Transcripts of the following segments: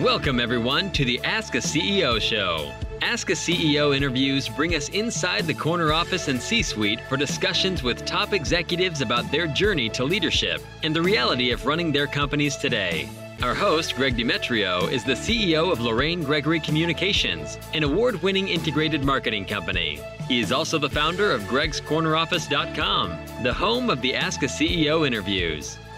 Welcome, everyone, to the Ask a CEO show. Ask a CEO interviews bring us inside the corner office and C suite for discussions with top executives about their journey to leadership and the reality of running their companies today. Our host, Greg Demetrio, is the CEO of Lorraine Gregory Communications, an award winning integrated marketing company. He is also the founder of gregscorneroffice.com, the home of the Ask a CEO interviews.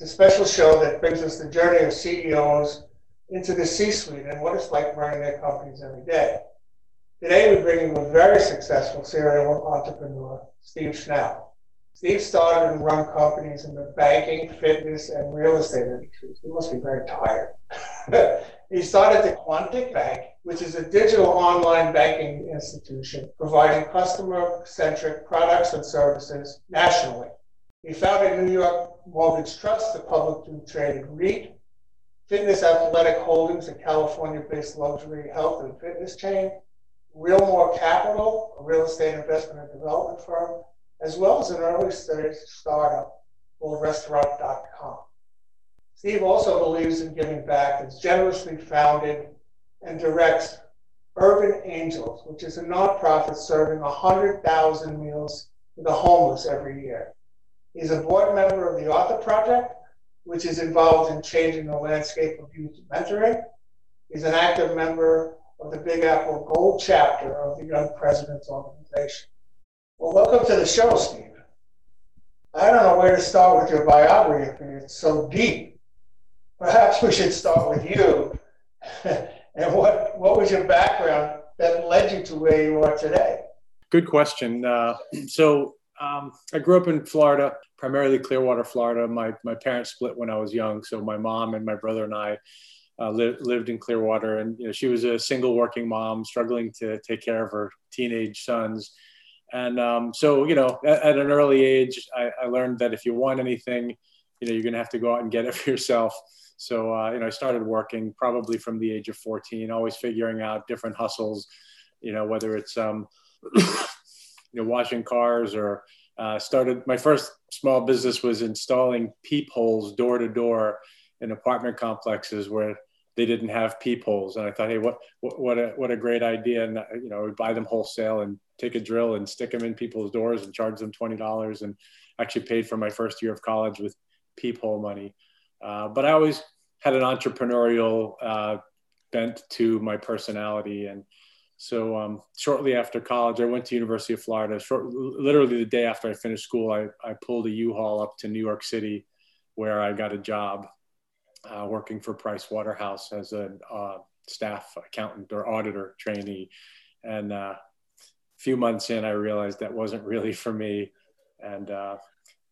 It's a special show that brings us the journey of CEOs into the C-suite and what it's like running their companies every day. Today, we bring you a very successful serial entrepreneur, Steve Schnapp. Steve started and run companies in the banking, fitness, and real estate industries. He must be very tired. he started the Quontic Bank, which is a digital online banking institution providing customer-centric products and services nationally. He founded New York Mortgage Trust, a publicly traded REIT, Fitness Athletic Holdings, a California-based luxury health and fitness chain, Realmore Capital, a real estate investment and development firm, as well as an early stage startup called Restaurant.com. Steve also believes in giving back and generously founded and directs Urban Angels, which is a nonprofit serving 100,000 meals to the homeless every year. He's a board member of the Arthur Project, which is involved in changing the landscape of youth mentoring. He's an active member of the Big Apple Gold chapter of the Young Presidents Organization. Well, welcome to the show, Steve. I don't know where to start with your biography. It's so deep. Perhaps we should start with you. and what, what was your background that led you to where you are today? Good question. Uh, so um, I grew up in Florida, primarily Clearwater, Florida. My, my parents split when I was young. So my mom and my brother and I uh, li- lived in Clearwater. And you know, she was a single working mom, struggling to take care of her teenage sons. And um, so, you know, at, at an early age, I, I, learned that if you want anything, you know, you're going to have to go out and get it for yourself. So, uh, you know, I started working probably from the age of 14, always figuring out different hustles, you know, whether it's, um, you know, washing cars or uh, started my first small business was installing peepholes door to door in apartment complexes where they didn't have peepholes. And I thought, hey, what, what, what a, what a great idea. And, you know, we would buy them wholesale and take a drill and stick them in people's doors and charge them $20 and actually paid for my first year of college with peephole money. Uh, but I always had an entrepreneurial uh, bent to my personality and so um, shortly after college, I went to University of Florida. Short, literally the day after I finished school, I, I pulled a U-Haul up to New York City, where I got a job uh, working for Price Waterhouse as a uh, staff accountant or auditor trainee. And uh, a few months in, I realized that wasn't really for me. And uh,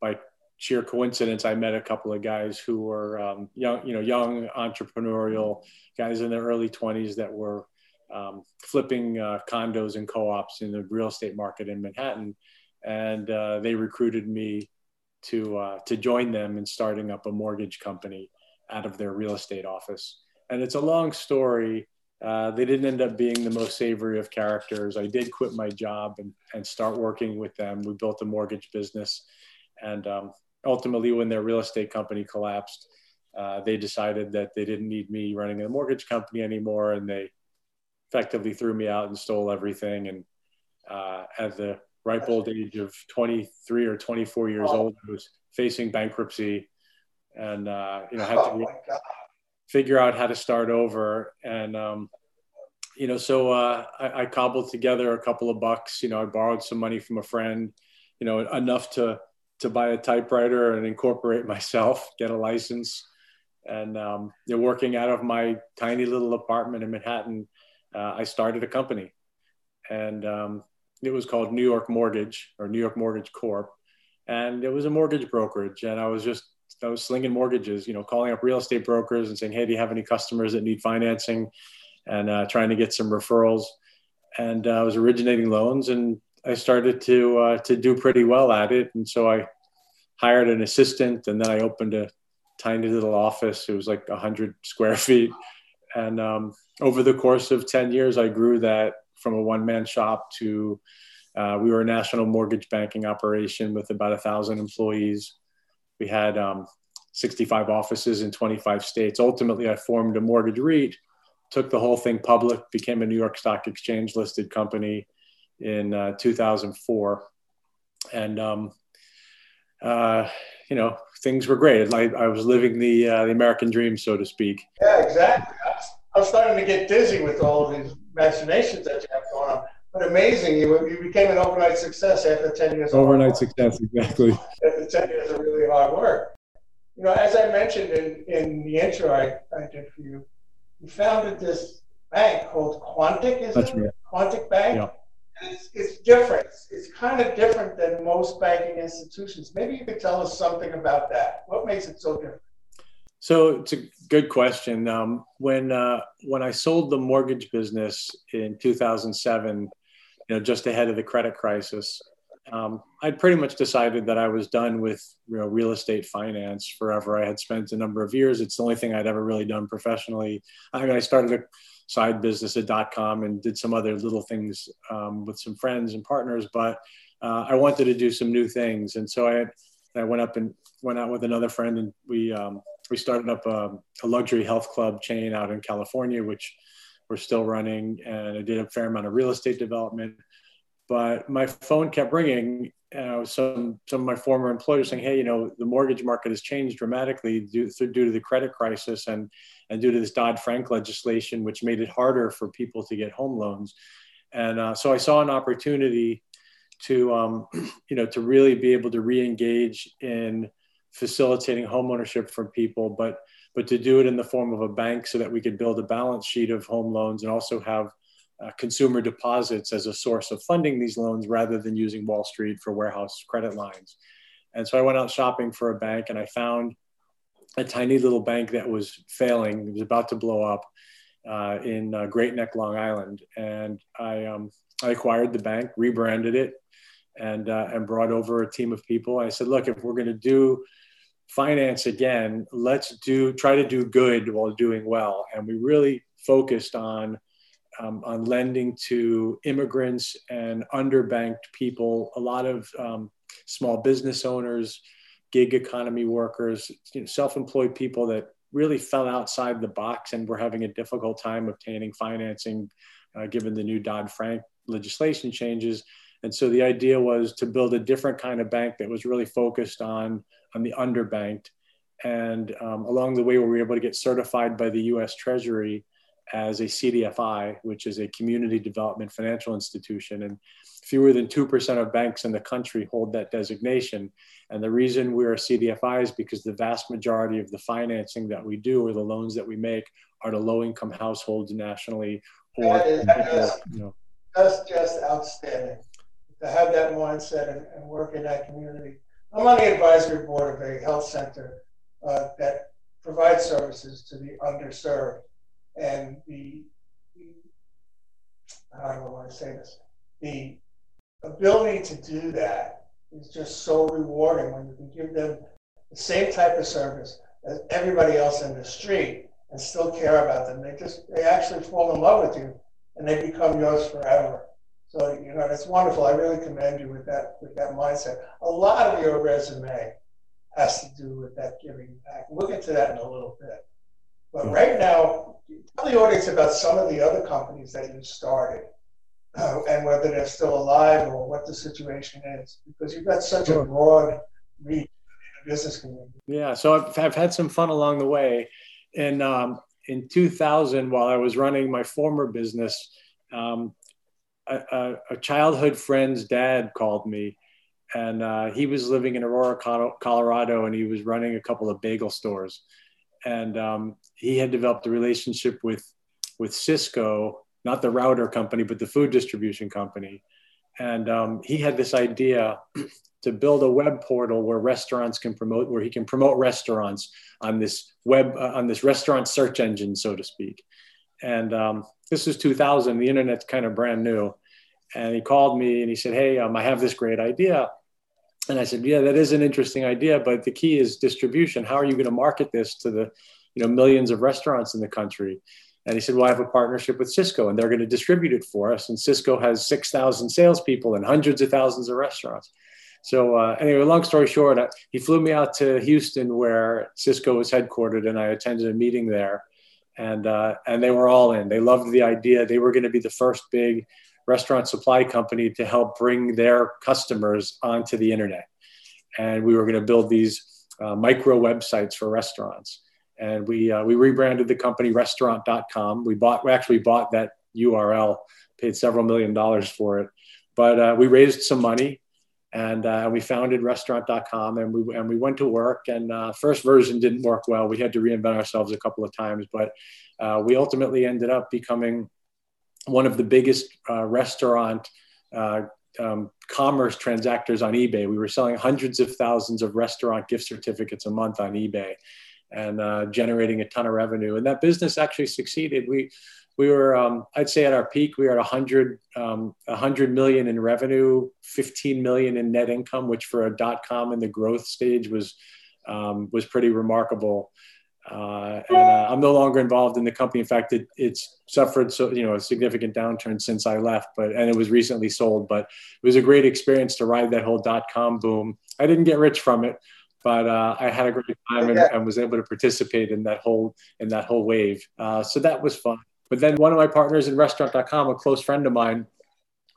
by sheer coincidence, I met a couple of guys who were um, young, you know, young entrepreneurial guys in their early 20s that were um, flipping uh, condos and co-ops in the real estate market in Manhattan, and uh, they recruited me to uh, to join them in starting up a mortgage company out of their real estate office. And it's a long story. Uh, they didn't end up being the most savory of characters. I did quit my job and, and start working with them. We built a mortgage business, and um, ultimately, when their real estate company collapsed, uh, they decided that they didn't need me running a mortgage company anymore, and they effectively threw me out and stole everything. And uh, at the ripe old age of 23 or 24 years oh. old, I was facing bankruptcy and, uh, you know, had to oh figure out how to start over. And, um, you know, so uh, I, I, cobbled together a couple of bucks. You know, I borrowed some money from a friend, you know, enough to to buy a typewriter and incorporate myself, get a license, and um, you know, working out of my tiny little apartment in Manhattan uh, I started a company, and um, it was called New York Mortgage or New York Mortgage Corp, and it was a mortgage brokerage. And I was just I was slinging mortgages, you know, calling up real estate brokers and saying, "Hey, do you have any customers that need financing?" and uh, trying to get some referrals. And uh, I was originating loans, and I started to uh, to do pretty well at it. And so I hired an assistant, and then I opened a tiny little office. It was like hundred square feet, and um, over the course of ten years, I grew that from a one man shop to uh, we were a national mortgage banking operation with about a thousand employees. We had um, 65 offices in 25 states. Ultimately, I formed a mortgage REIT, took the whole thing public, became a New York Stock Exchange listed company in uh, 2004. And, um, uh, you know, things were great. I, I was living the, uh, the American dream, so to speak. Yeah, exactly. I was starting to get dizzy with all of these machinations that you have going on but amazing. You, you became an overnight success after 10 years. Overnight success, exactly. After 10 years of really hard work. You know, as I mentioned in, in the intro I, I did for you, you founded this bank called Quontic, is That's it? Right. Quontic Bank? Yeah. It's, it's different. It's kind of different than most banking institutions. Maybe you could tell us something about that. What makes it so different? So it's a good question. Um, when uh, when I sold the mortgage business in 2007, you know, just ahead of the credit crisis. Um, I'd pretty much decided that I was done with you know, real estate finance forever. I had spent a number of years. It's the only thing I'd ever really done professionally. I mean, I started a side business at dot com and did some other little things um, with some friends and partners, but uh, I wanted to do some new things. And so I, had, I went up and went out with another friend and we, um, we started up a, a luxury health club chain out in California, which we're still running, and I did a fair amount of real estate development. But my phone kept ringing. Uh, some some of my former employers saying, "Hey, you know, the mortgage market has changed dramatically due, due to the credit crisis and and due to this Dodd Frank legislation, which made it harder for people to get home loans." And uh, so I saw an opportunity to um, you know to really be able to re-engage in facilitating homeownership for people, but but to do it in the form of a bank so that we could build a balance sheet of home loans and also have uh, consumer deposits as a source of funding these loans rather than using Wall Street for warehouse credit lines. And so I went out shopping for a bank and I found a tiny little bank that was failing. It was about to blow up uh, in uh, Great Neck, Long Island. And I, um, I acquired the bank, rebranded it, and, uh, and brought over a team of people. I said, look, if we're going to do finance again, let's do try to do good while doing well. And we really focused on um, on lending to immigrants and underbanked people, a lot of um, small business owners, gig economy workers, you know, self-employed people that really fell outside the box and were having a difficult time obtaining financing uh, given the new Dodd-Frank legislation changes. And so the idea was to build a different kind of bank that was really focused on on the underbanked. And um, along the way, we were able to get certified by the US Treasury as a CDFI, which is a community development financial institution. And fewer than 2% of banks in the country hold that designation. And the reason we're a CDFI is because the vast majority of the financing that we do or the loans that we make are to low income households nationally. Or, that is, that's, you know. that's just outstanding to have that mindset and, and work in that community. I'm on the advisory board of a health center uh, that provides services to the underserved. And the, I don't know want to say this, the ability to do that is just so rewarding when you can give them the same type of service as everybody else in the street and still care about them. They just, they actually fall in love with you and they become yours forever. So you know it's wonderful. I really commend you with that with that mindset. A lot of your resume has to do with that giving back. We'll get to that in a little bit. But right now, tell the audience about some of the other companies that you started uh, and whether they're still alive or what the situation is, because you've got such a broad reach in the business community. Yeah, so I've, I've had some fun along the way. And um, in 2000, while I was running my former business, um, a, a, childhood friend's dad called me, and uh, he was living in Aurora, Colorado, and he was running a couple of bagel stores, and um, he had developed a relationship with with Sysco, not the router company, but the food distribution company, and um, he had this idea to build a web portal where restaurants can promote, where he can promote restaurants on this web, uh, on this restaurant search engine, so to speak. And um, this is 2000. The internet's kind of brand new. And he called me and he said, "Hey, um, I have this great idea." And I said, "Yeah, that is an interesting idea, but the key is distribution. How are you going to market this to the, you know, millions of restaurants in the country?" And he said, "Well, I have a partnership with Sysco and they're going to distribute it for us. And Sysco has 6,000 salespeople and hundreds of thousands of restaurants." So uh, anyway, long story short, uh, he flew me out to Houston, where Sysco was headquartered, and I attended a meeting there, and uh, and they were all in. They loved the idea. They were going to be the first big restaurant supply company to help bring their customers onto the internet, and we were going to build these uh, micro websites for restaurants. And we uh, we rebranded the company Restaurant.com. We bought we actually bought that URL, paid several million dollars for it, but uh, we raised some money and uh, we founded restaurant.com and we, and we went to work and uh, first version didn't work well. We had to reinvent ourselves a couple of times but uh, we ultimately ended up becoming one of the biggest uh, restaurant uh, um, commerce transactors on ebay. We were selling hundreds of thousands of restaurant gift certificates a month on ebay and uh, generating a ton of revenue. And that business actually succeeded. We we were, um, I'd say at our peak, we were at 100, um, 100 million in revenue, 15 million in net income, which for a dot com in the growth stage was, um, was pretty remarkable. Uh, and uh, I'm no longer involved in the company. In fact, it, it's suffered so you know a significant downturn since I left, but and it was recently sold. But it was a great experience to ride that whole dot com boom. I didn't get rich from it, but uh, I had a great time and, and, was able to participate in that whole in that whole wave. Uh, so that was fun. But then one of my partners in restaurant.com, a close friend of mine,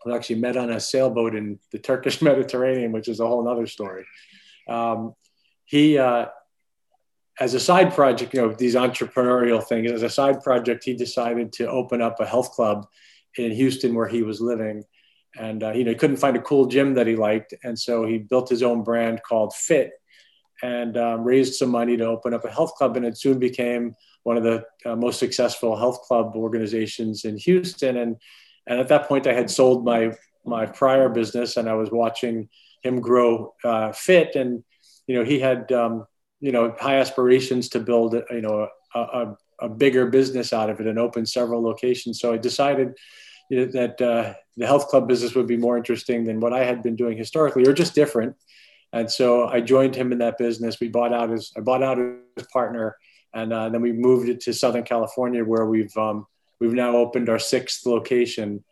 who actually met on a sailboat in the Turkish Mediterranean, which is a whole other story. Um, he, uh, as a side project, you know, these entrepreneurial things, as a side project, he decided to open up a health club in Houston where he was living. And, uh, you know, he couldn't find a cool gym that he liked. And so he built his own brand called Fit and um, raised some money to open up a health club. And it soon became one of the uh, most successful health club organizations in Houston. And, and at that point, I had sold my, my prior business and I was watching him grow uh, fit. And, you know, he had, um, you know, high aspirations to build, you know, a, a, a, bigger business out of it and open several locations. So I decided you know, that uh, the health club business would be more interesting than what I had been doing historically or just different. And so I joined him in that business. We bought out his, I bought out his partner and uh, then we moved it to Southern California, where we've um, we've now opened our sixth location.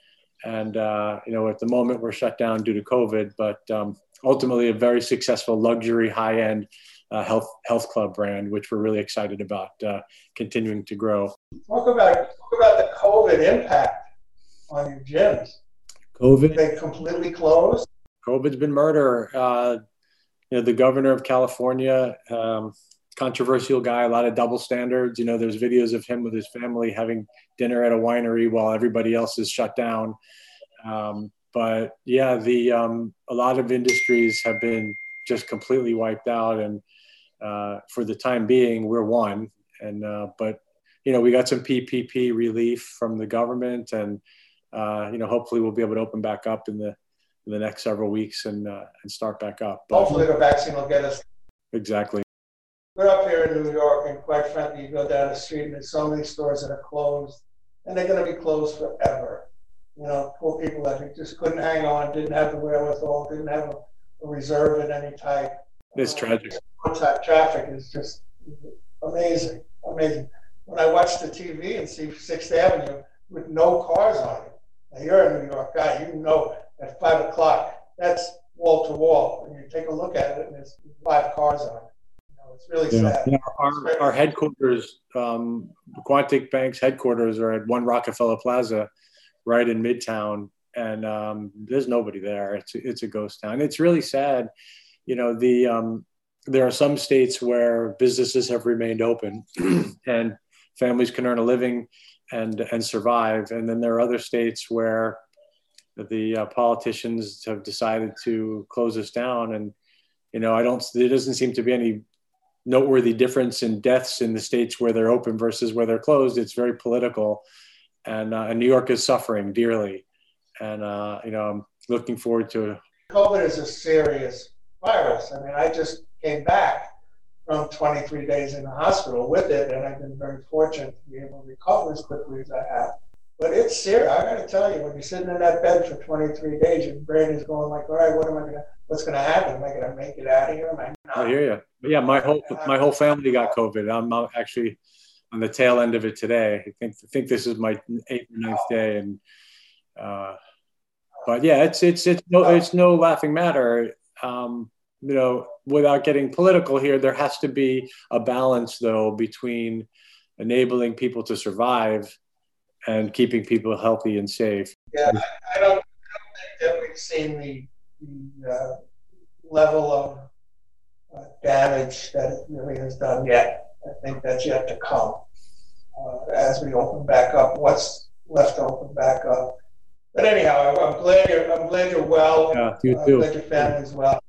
And uh, you know, at the moment we're shut down due to COVID, but um, ultimately a very successful luxury high end uh, health health club brand, which we're really excited about uh, continuing to grow. Talk about talk about the COVID impact on your gyms. COVID. They completely closed. COVID's been murder. You know, the governor of California um, controversial guy, a lot of double standards. You know, there's videos of him with his family having dinner at a winery while everybody else is shut down. Um, but yeah, the um, a lot of industries have been just completely wiped out, and uh, for the time being, we're one. And uh, but you know, we got some PPP relief from the government, and uh, you know, hopefully we'll be able to open back up in the in the next several weeks and uh, and start back up. But, hopefully, the vaccine will get us. Exactly. We're up here in New York, and quite frankly, you go down the street and there's so many stores that are closed, and they're going to be closed forever. You know, poor people that just couldn't hang on, didn't have the wherewithal, didn't have a, a reserve in any type. It's uh, tragic. Traffic is just amazing, amazing. When I watch the TV and see Sixth Avenue with no cars on it, now you're a New York guy, you know at five o'clock that's wall to wall, and you take a look at it and there's five cars on it. You know, it's really yeah. sad. Yeah, our, our headquarters, um, Quontic Bank's headquarters are at One Rockefeller Plaza, right in Midtown, and um, there's nobody there. It's it's a ghost town. It's really sad. You know, the um, there are some states where businesses have remained open, and families can earn a living and and survive, and then there are other states where the uh, politicians have decided to close us down and you know i don't there doesn't seem to be any noteworthy difference in deaths in the states where they're open versus where they're closed. It's very political, and, uh, and New York is suffering dearly. And uh, you know, I'm looking forward to. COVID is a serious, virus. I mean, I just came back from 23 days in the hospital with it, and I've been very fortunate to be able to recover as quickly as I have. But it's serious. I got to tell you, when you're sitting in that bed for 23 days, your brain is going like, all right, what am I gonna, what's gonna happen? Am I gonna make it out of here? Am I not? I hear you. But yeah, my whole my whole family got COVID. I'm actually on the tail end of it today. I think I think this is my eighth or ninth day, and uh, but yeah, it's it's it's no it's no laughing matter. Um, you know, without getting political here, there has to be a balance though between enabling people to survive and keeping people healthy and safe. Yeah, I, I, don't, I don't, think that we've seen the, the uh, level of uh, damage that it really has done yet. I think that's yet to come. Uh, as we open back up, what's left to open back up. But anyhow, I'm glad you're I'm glad you're well. Yeah, you too. I'm glad your family's well.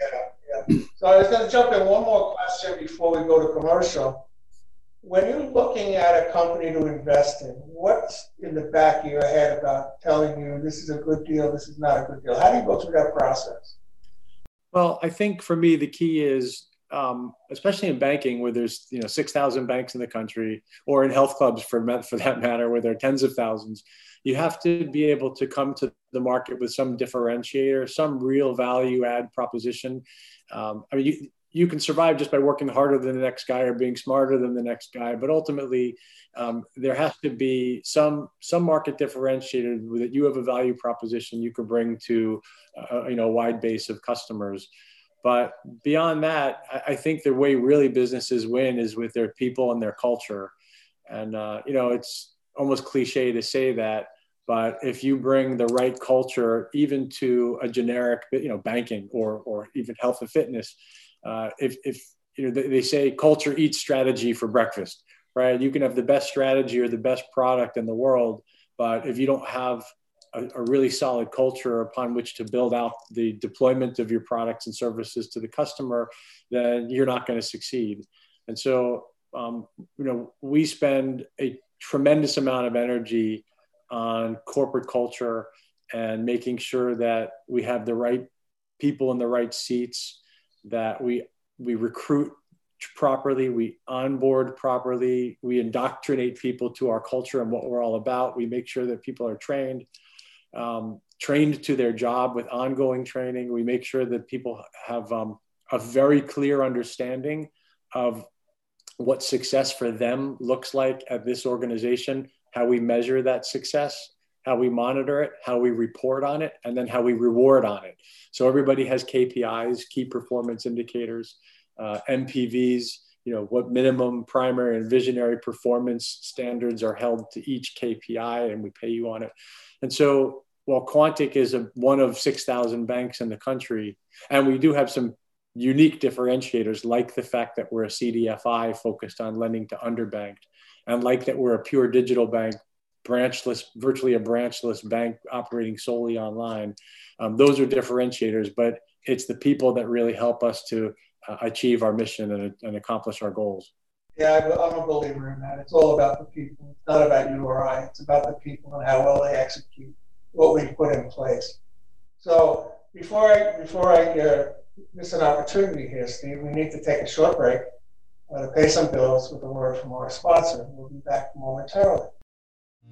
Yeah, yeah. So I was going to jump in one more question before we go to commercial when you're looking at a company to invest in, what's in the back of your head about telling you this is a good deal, this is not a good deal? How do you go through that process? Well, I think for me, the key is, um, especially in banking, where there's you know six thousand banks in the country, or in health clubs for for that matter, where there are tens of thousands. You have to be able to come to the market with some differentiator, some real value add proposition. Um, I mean, you, you can survive just by working harder than the next guy or being smarter than the next guy. But ultimately, um, there has to be some some market differentiated that you have a value proposition you can bring to uh, you know a wide base of customers. But beyond that, I, I, think the way really businesses win is with their people and their culture. And uh, you know, it's almost cliche to say that, but if you bring the right culture, even to a generic, you know, banking or or even health and fitness, uh, if, if you know, they, they say culture eats strategy for breakfast, right? You can have the best strategy or the best product in the world, but if you don't have a, a, really solid culture upon which to build out the deployment of your products and services to the customer, then you're not going to succeed. And so, um, you know, we spend a tremendous amount of energy on corporate culture and making sure that we have the right people in the right seats that we we recruit properly, we onboard properly, we indoctrinate people to our culture and what we're all about. We make sure that people are trained, um, trained to their job with ongoing training. We make sure that people have um, a very clear understanding of what success for them looks like at this organization, how we measure that success, how we monitor it, how we report on it, and then how we reward on it. So everybody has KPIs, key performance indicators, uh, MPVs, you know, what minimum primary and visionary performance standards are held to each KPI, and we pay you on it. And so while Quontic is a, one of 6,000 banks in the country, and we do have some unique differentiators like the fact that we're a CDFI focused on lending to underbanked, and like that we're a pure digital bank branchless, virtually a branchless bank operating solely online. Um, those are differentiators, but it's the people that really help us to uh, achieve our mission and, and, accomplish our goals. Yeah, I'm a believer in that. It's all about the people. It's not about you or I. It's about the people and how well they execute what we put in place. So before I before I uh, miss an opportunity here, Steve, we need to take a short break uh, to pay some bills with a word from our sponsor. We'll be back momentarily.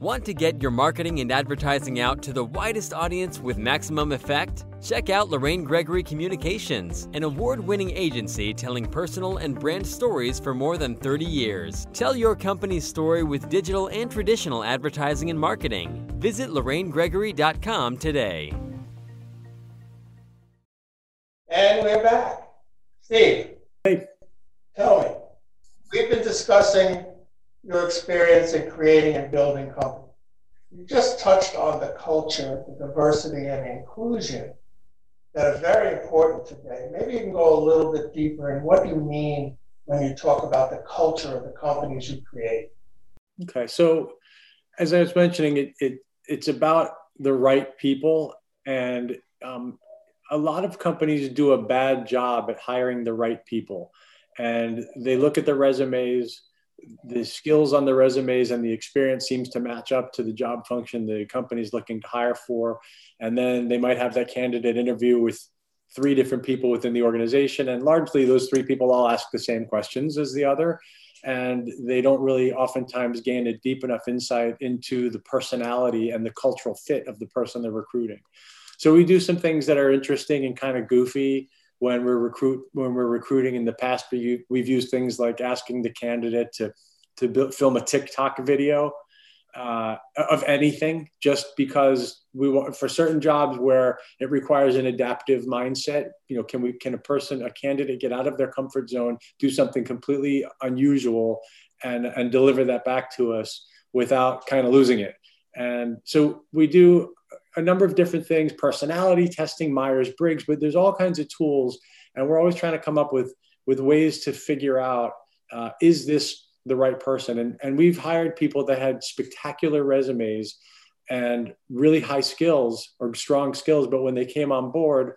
Want to get your marketing and advertising out to the widest audience with maximum effect? Check out Lorraine Gregory Communications, an award winning agency telling personal and brand stories for more than 30 years. Tell your company's story with digital and traditional advertising and marketing. Visit lorrainegregory.com today. And we're back. Steve, hey. tell me, we've been discussing your experience in creating and building companies. You just touched on the culture, the diversity and inclusion that are very important today. Maybe you can go a little bit deeper in what do you mean when you talk about the culture of the companies you create? Okay, so as I was mentioning, it, it it's about the right people, and um, a lot of companies do a bad job at hiring the right people, and they look at the resumes the skills on the resumes and the experience seems to match up to the job function the company's looking to hire for. And then they might have that candidate interview with three different people within the organization, and largely those three people all ask the same questions as the other, and they don't really oftentimes gain a deep enough insight into the personality and the cultural fit of the person they're recruiting. So we do some things that are interesting and kind of goofy when we're recruit when we're recruiting. In the past, we, we've used things like asking the candidate to to build, film a TikTok video uh, of anything just because we want for certain jobs where it requires an adaptive mindset you know can we can a person a candidate get out of their comfort zone do something completely unusual and and deliver that back to us without kind of losing it and so we do a number of different things personality testing myers-briggs but there's all kinds of tools and we're always trying to come up with with ways to figure out uh, is this the right person. And, and we've hired people that had spectacular resumes and really high skills or strong skills, but when they came on board,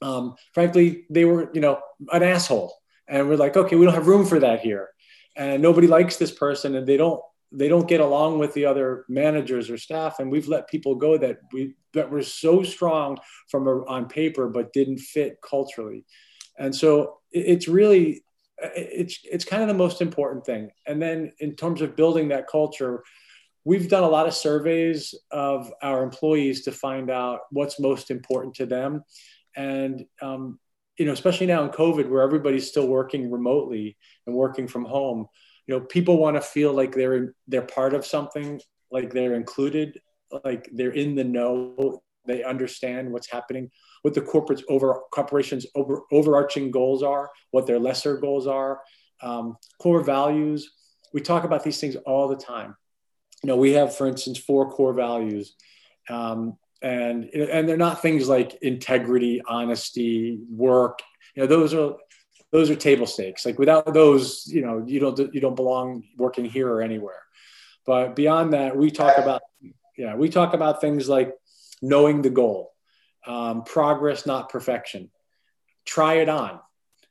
um, frankly, they were, you know, an asshole. And we're like, okay, we don't have room for that here. And nobody likes this person and they don't they don't get along with the other managers or staff and we've let people go that we that were so strong from a, on paper but didn't fit culturally and so it's really it's it's kind of the most important thing. And then in terms of building that culture, we've done a lot of surveys of our employees to find out what's most important to them. And um, you know, especially now in COVID, where everybody's still working remotely and working from home, you know, people want to feel like they're they're part of something, like they're included, like they're in the know, they understand what's happening what the corporates over corporations over overarching goals are, what their lesser goals are, um, core values. We talk about these things all the time. You know, we have, for instance, four core values, um, and and they're not things like integrity, honesty, work. You know, those are those are table stakes. Like without those, you know, you don't you don't belong working here or anywhere. But beyond that, we talk about yeah, we talk about things like knowing the goal um, progress, not perfection. Try it on.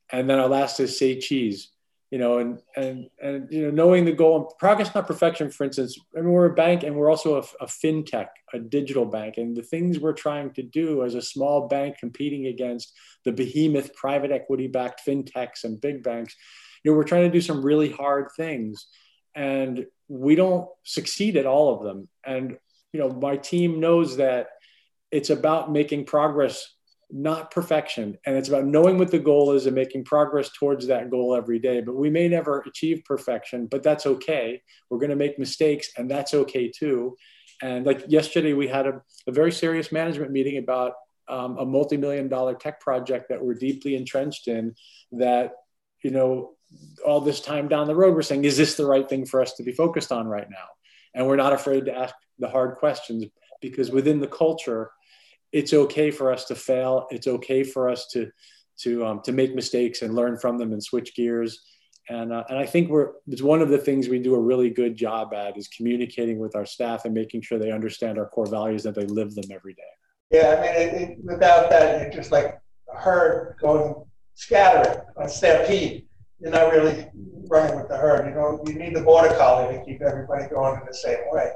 And then our last is say cheese, you know, and, and, and, you know, knowing the goal and progress, not perfection, for instance, I mean, we're a bank and we're also a, a fintech, a digital bank. And the things we're trying to do as a small bank competing against the behemoth private equity backed fintechs and big banks, you know, we're trying to do some really hard things and we don't succeed at all of them. And, you know, my team knows that it's about making progress not perfection. And it's about knowing what the goal is and making progress towards that goal every day. But we may never achieve perfection but that's okay. We're going to make mistakes and that's okay too. And like yesterday we had a, a very serious management meeting about um, a multi-million dollar tech project that we're deeply entrenched in that you know all this time down the road we're saying is this the right thing for us to be focused on right now? And we're not afraid to ask the hard questions because within the culture it's okay for us to fail. It's okay for us to to um, to make mistakes and learn from them and switch gears. And uh, and I think we're it's one of the things we do a really good job at is communicating with our staff and making sure they understand our core values and they live them every day. Yeah, I mean, it, it, without that, you're just like a herd going scattering on stampede. You're not really running with the herd. You know, you need the border collie to keep everybody going in the same way.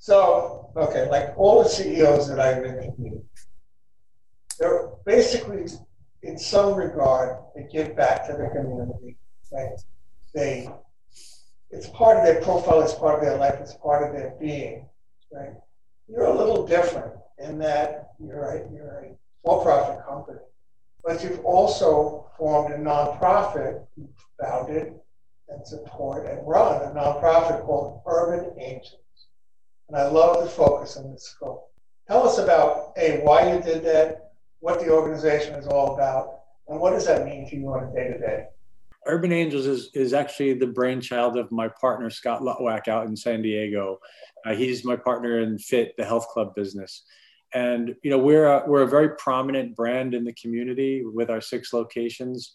So, okay, like all the CEOs that I've interviewed, they're basically, in some regard, they give back to the community. Right? They, it's part of their profile, it's part of their life, it's part of their being. Right? You're a little different in that you're a, you're a for-profit company, but you've also formed a nonprofit, founded and support and run a nonprofit called Urban Angels. And I love the focus on this scope. Tell us about A, why you did that, what the organization is all about, and what does that mean to you on a day to day? Urban Angels is, is actually the brainchild of my partner, Scott Lutwack, out in San Diego. Uh, he's my partner in Fit, the health club business. And, you know, we're a, we're a very prominent brand in the community with our six locations.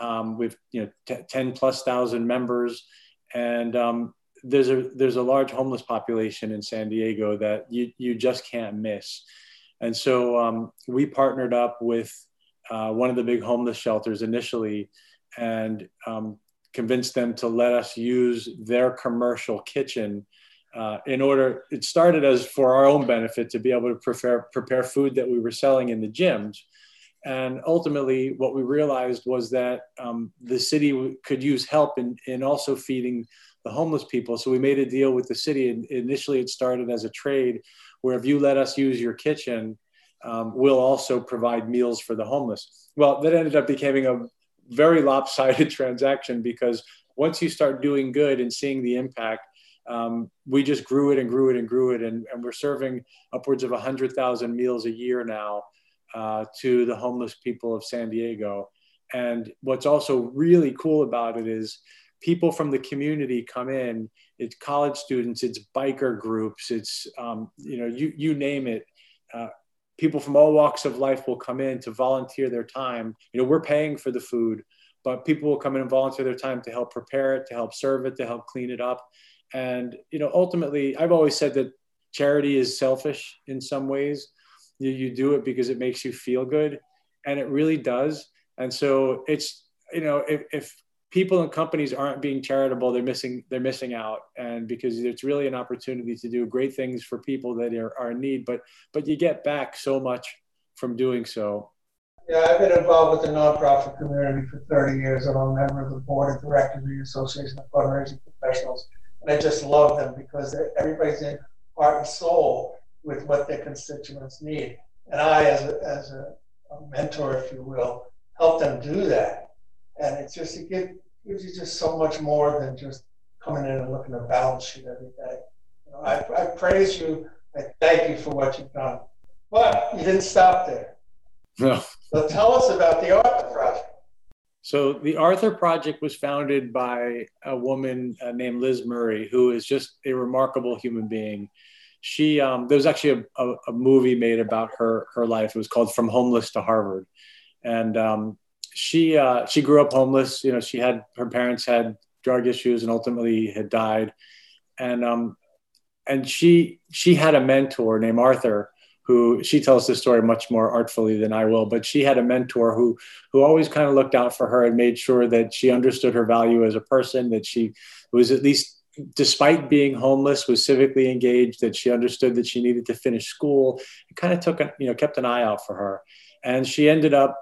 Um, with, you know, t- 10 plus thousand members. And, um, there's a there's a large homeless population in San Diego that you you just can't miss, and so um, we partnered up with uh, one of the big homeless shelters initially, and um, convinced them to let us use their commercial kitchen. Uh, in order, it started as for our own benefit to be able to prepare prepare food that we were selling in the gyms, And ultimately, what we realized was that um, the city could use help in, in also feeding the homeless people. So we made a deal with the city. And initially, it started as a trade where if you let us use your kitchen, um, we'll also provide meals for the homeless. Well, that ended up becoming a very lopsided transaction because once you start doing good and seeing the impact, um, we just grew it and grew it and grew it. And, and we're serving upwards of 100,000 meals a year now uh, to the homeless people of San Diego. And what's also really cool about it is people from the community come in. It's college students, it's biker groups, it's um, you know you you name it. Uh, people from all walks of life will come in to volunteer their time. You know we're paying for the food, but people will come in and volunteer their time to help prepare it, to help serve it, to help clean it up. And you know ultimately, I've always said that charity is selfish in some ways. You, you do it because it makes you feel good, and it really does. And so it's you know if, if people and companies aren't being charitable they're missing they're missing out. And because it's really an opportunity to do great things for people that are, are in need but but you get back so much from doing so. Yeah i've been involved with the nonprofit community for 30 years i'm a member of the board of directors of the association of fundraising professionals. And i just love them because everybody's in heart and soul with what their constituents need. And i as a, as a mentor if you will help them do that and it's just it gives, gives you just so much more than just coming in and looking at a balance sheet every day. You know, I, I praise you. I thank you for what you've done. But you didn't stop there. No. So tell us about the Arthur Project. So the Arthur Project was founded by a woman uh, named Liz Murray, who is just a remarkable human being. She um, there was actually a, a, a, movie made about her her life. It was called From Homeless to Harvard, and um, she uh, she grew up homeless. You know, she had her parents had drug issues and ultimately had died, and um, and she she had a mentor named Arthur who she tells this story much more artfully than I will, but she had a mentor who who always kind of looked out for her and made sure that she understood her value as a person, that she was at least despite being homeless was civically engaged, that she understood that she needed to finish school. It kind of took a, you know kept an eye out for her, and she ended up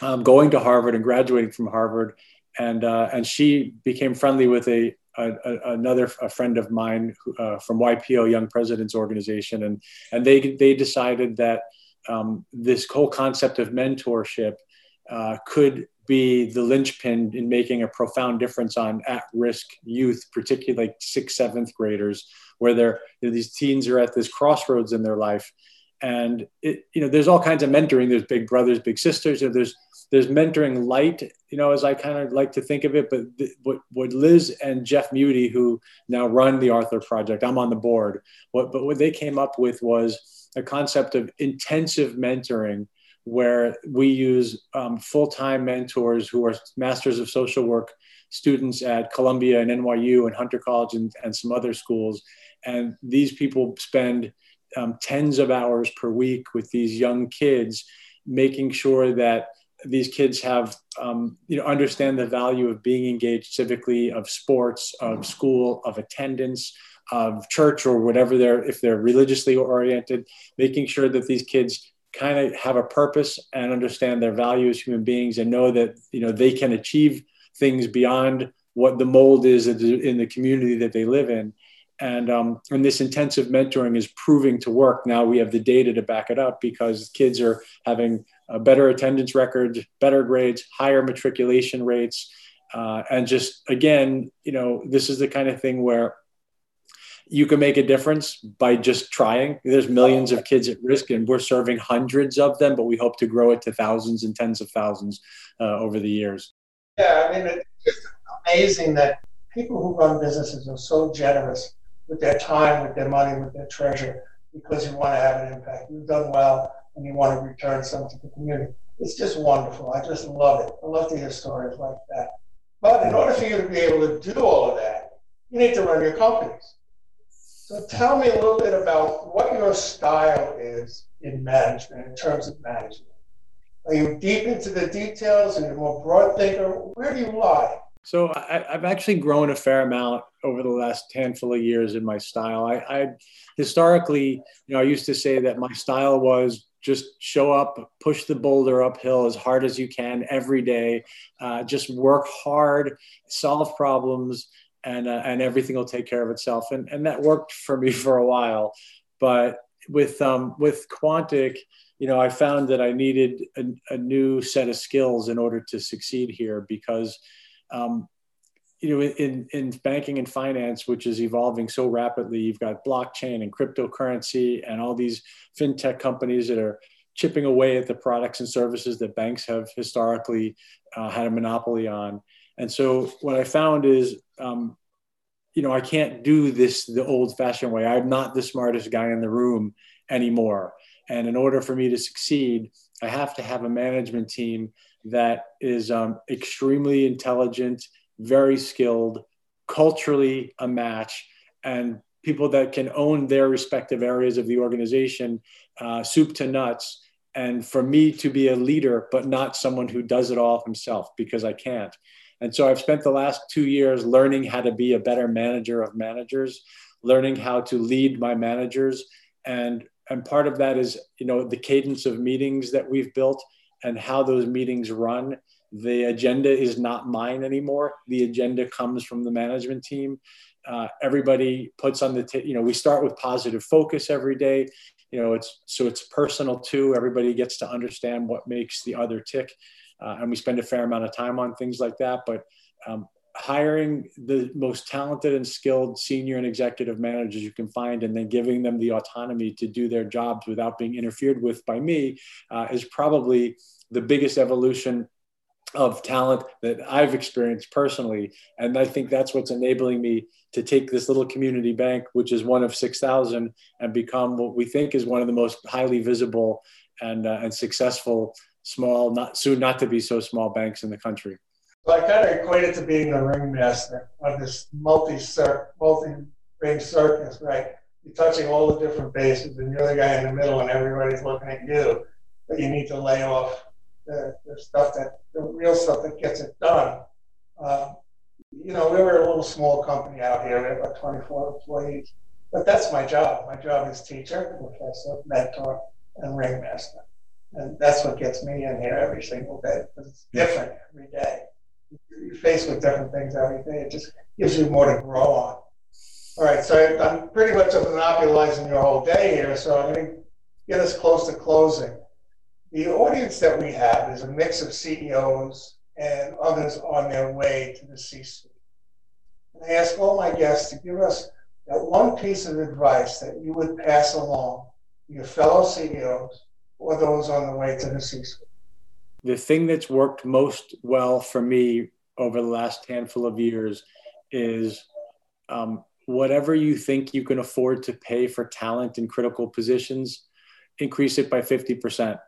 um, going to Harvard and graduating from Harvard. And, uh, and she became friendly with a, a, a another a friend of mine uh, from YPO, Young Presidents Organization. And, and they, they decided that um, this whole concept of mentorship uh, could be the linchpin in making a profound difference on at-risk youth, particularly like sixth, seventh graders, where they're you know, these teens are at this crossroads in their life, and it, you know there's all kinds of mentoring. There's big brothers, big sisters. You know, there's there's mentoring light, you know, as I kind of like to think of it. But th- what, what Liz and Jeff Muty, who now run the Arthur Project, I'm on the board. What, but what they came up with was a concept of intensive mentoring, where we use um, full-time mentors who are masters of social work students at Columbia and NYU and Hunter College and, and some other schools. And these people spend um, tens of hours per week with these young kids, making sure that these kids have um, you know understand the value of being engaged civically of sports of school of attendance of church or whatever they're if they're religiously oriented making sure that these kids kind of have a purpose and understand their value as human beings and know that you know they can achieve things beyond what the mold is in the community that they live in and um, and this intensive mentoring is proving to work now we have the data to back it up because kids are having better attendance records, better grades, higher matriculation rates. Uh, and just again, you know, this is the kind of thing where you can make a difference by just trying. There's millions of kids at risk, and we're serving hundreds of them, but we hope to grow it to thousands and tens of thousands uh, over the years. Yeah, I mean, it's just amazing that people who run businesses are so generous with their time, with their money, with their treasure, because you want to have an impact. You've done well and you want to return something to the community. It's just wonderful. I just love it. I love to hear stories like that. But in order for you to be able to do all of that, you need to run your companies. So tell me a little bit about what your style is in management, in terms of management. Are you deep into the details? Are you more broad thinker? Where do you lie? So I, have actually grown a fair amount over the last handful of years in my style. I, I historically, you know, I used to say that my style was just show up, push the boulder uphill as hard as you can every day. Uh, just work hard, solve problems, and uh, and everything will take care of itself. And and that worked for me for a while, but with um, with Quontic, you know, I found that I needed a, a new set of skills in order to succeed here because. Um, you know, in, in banking and finance, which is evolving so rapidly, you've got blockchain and cryptocurrency and all these fintech companies that are chipping away at the products and services that banks have historically uh, had a monopoly on. And so what I found is, um, you know, I can't do this the old fashioned way. I'm not the smartest guy in the room anymore. And in order for me to succeed, I have to have a management team that is um, extremely intelligent very skilled, culturally a match, and people that can own their respective areas of the organization, uh, soup to nuts. And for me to be a leader, but not someone who does it all himself, because I can't. And so I've spent the last two years learning how to be a better manager of managers, learning how to lead my managers. And, and part of that is, you know, the cadence of meetings that we've built and how those meetings run the agenda is not mine anymore. The agenda comes from the management team. Uh, everybody puts on the, t- you know, we start with positive focus every day. You know, it's so it's personal too. Everybody gets to understand what makes the other tick, uh, and we spend a fair amount of time on things like that. But um, hiring the most talented and skilled senior and executive managers you can find and then giving them the autonomy to do their jobs without being interfered with by me uh, is probably the biggest evolution of talent that I've experienced personally. And I think that's what's enabling me to take this little community bank, which is one of 6,000, and become what we think is one of the most highly visible and, uh, and successful small, not soon not to be so small banks in the country. Well, I kind of equate it to being the ringmaster of this multi multi ring circus, right? You're touching all the different bases, and you're the guy in the middle, and everybody's looking at you. But you need to lay off the, the stuff that the real stuff that gets it done. Uh, you know, we were a little small company out here. We have about 24 employees, but that's my job. My job is teacher, professor, mentor, and ringmaster, and that's what gets me in here every single day because it's different every day. You're faced with different things every day. It just gives you more to grow on. All right, so I'm pretty much monopolizing your whole day here, so I'm going to get us close to closing. The audience that we have is a mix of CEOs and others on their way to the C suite. And I ask all my guests to give us that one piece of advice that you would pass along to your fellow CEOs or those on the way to the C suite. The thing that's worked most well for me over the last handful of years is um, whatever you think you can afford to pay for talent in critical positions, increase it by 50%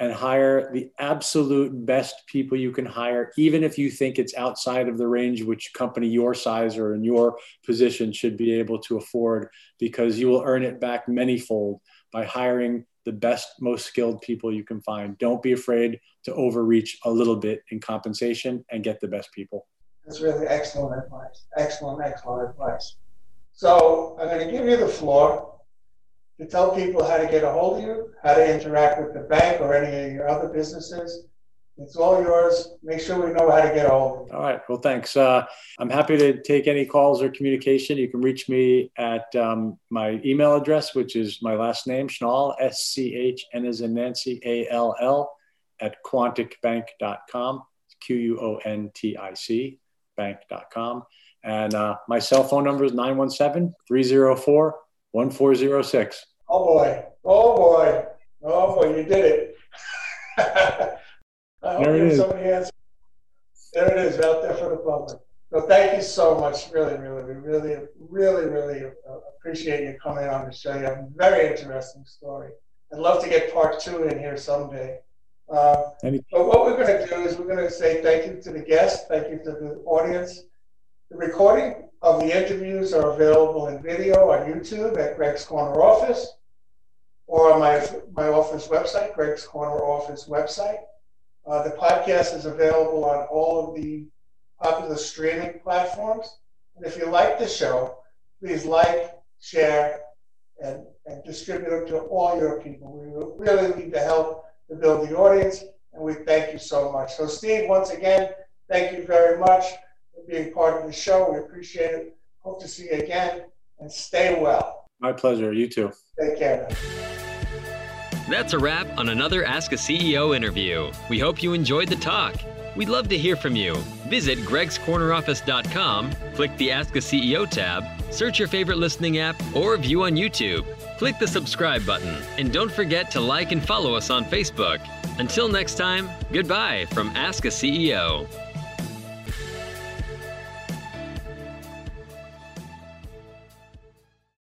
and hire the absolute best people you can hire, even if you think it's outside of the range which company your size or in your position should be able to afford, because you will earn it back manyfold by hiring the best, most skilled people you can find. Don't be afraid to overreach a little bit in compensation and get the best people. That's really excellent advice. Excellent, excellent advice. So I'm going to give you the floor to tell people how to get a hold of you, how to interact with the bank or any of your other businesses. It's all yours. Make sure we know how to get a hold. All right. Well, thanks. Uh, I'm happy to take any calls or communication. You can reach me at um, my email address, which is my last name, Schnall, S C H N as in Nancy, A L L, at quonticbank.com, Q U O N T I C, bank.com. And uh, my cell phone number is 917 304 1406. Oh boy. Oh boy. Oh boy, you did it. I hope there somebody. There it is out there for the public. So thank you so much. Really, really, we really, really, really uh, appreciate you coming on the show. You have a very interesting story. I'd love to get part two in here someday. Uh, but what we're going to do is we're going to say thank you to the guests, thank you to the audience. The recording of the interviews are available in video on YouTube at Greg's Corner Office or on my, my office website, Greg's Corner Office website. Uh, the podcast is available on all of the popular streaming platforms. And if you like the show, please like, share, and and distribute them to all your people. We really need the help to build the audience, and we thank you so much. So, Steve, once again, thank you very much for being part of the show. We appreciate it. Hope to see you again, and stay well. My pleasure. You too. Take care. That's a wrap on another Ask a CEO interview. We hope you enjoyed the talk. We'd love to hear from you. Visit gregscorneroffice.com, click the Ask a CEO tab, search your favorite listening app, or view on YouTube. Click the subscribe button, and don't forget to like and follow us on Facebook. Until next time, goodbye from Ask a CEO.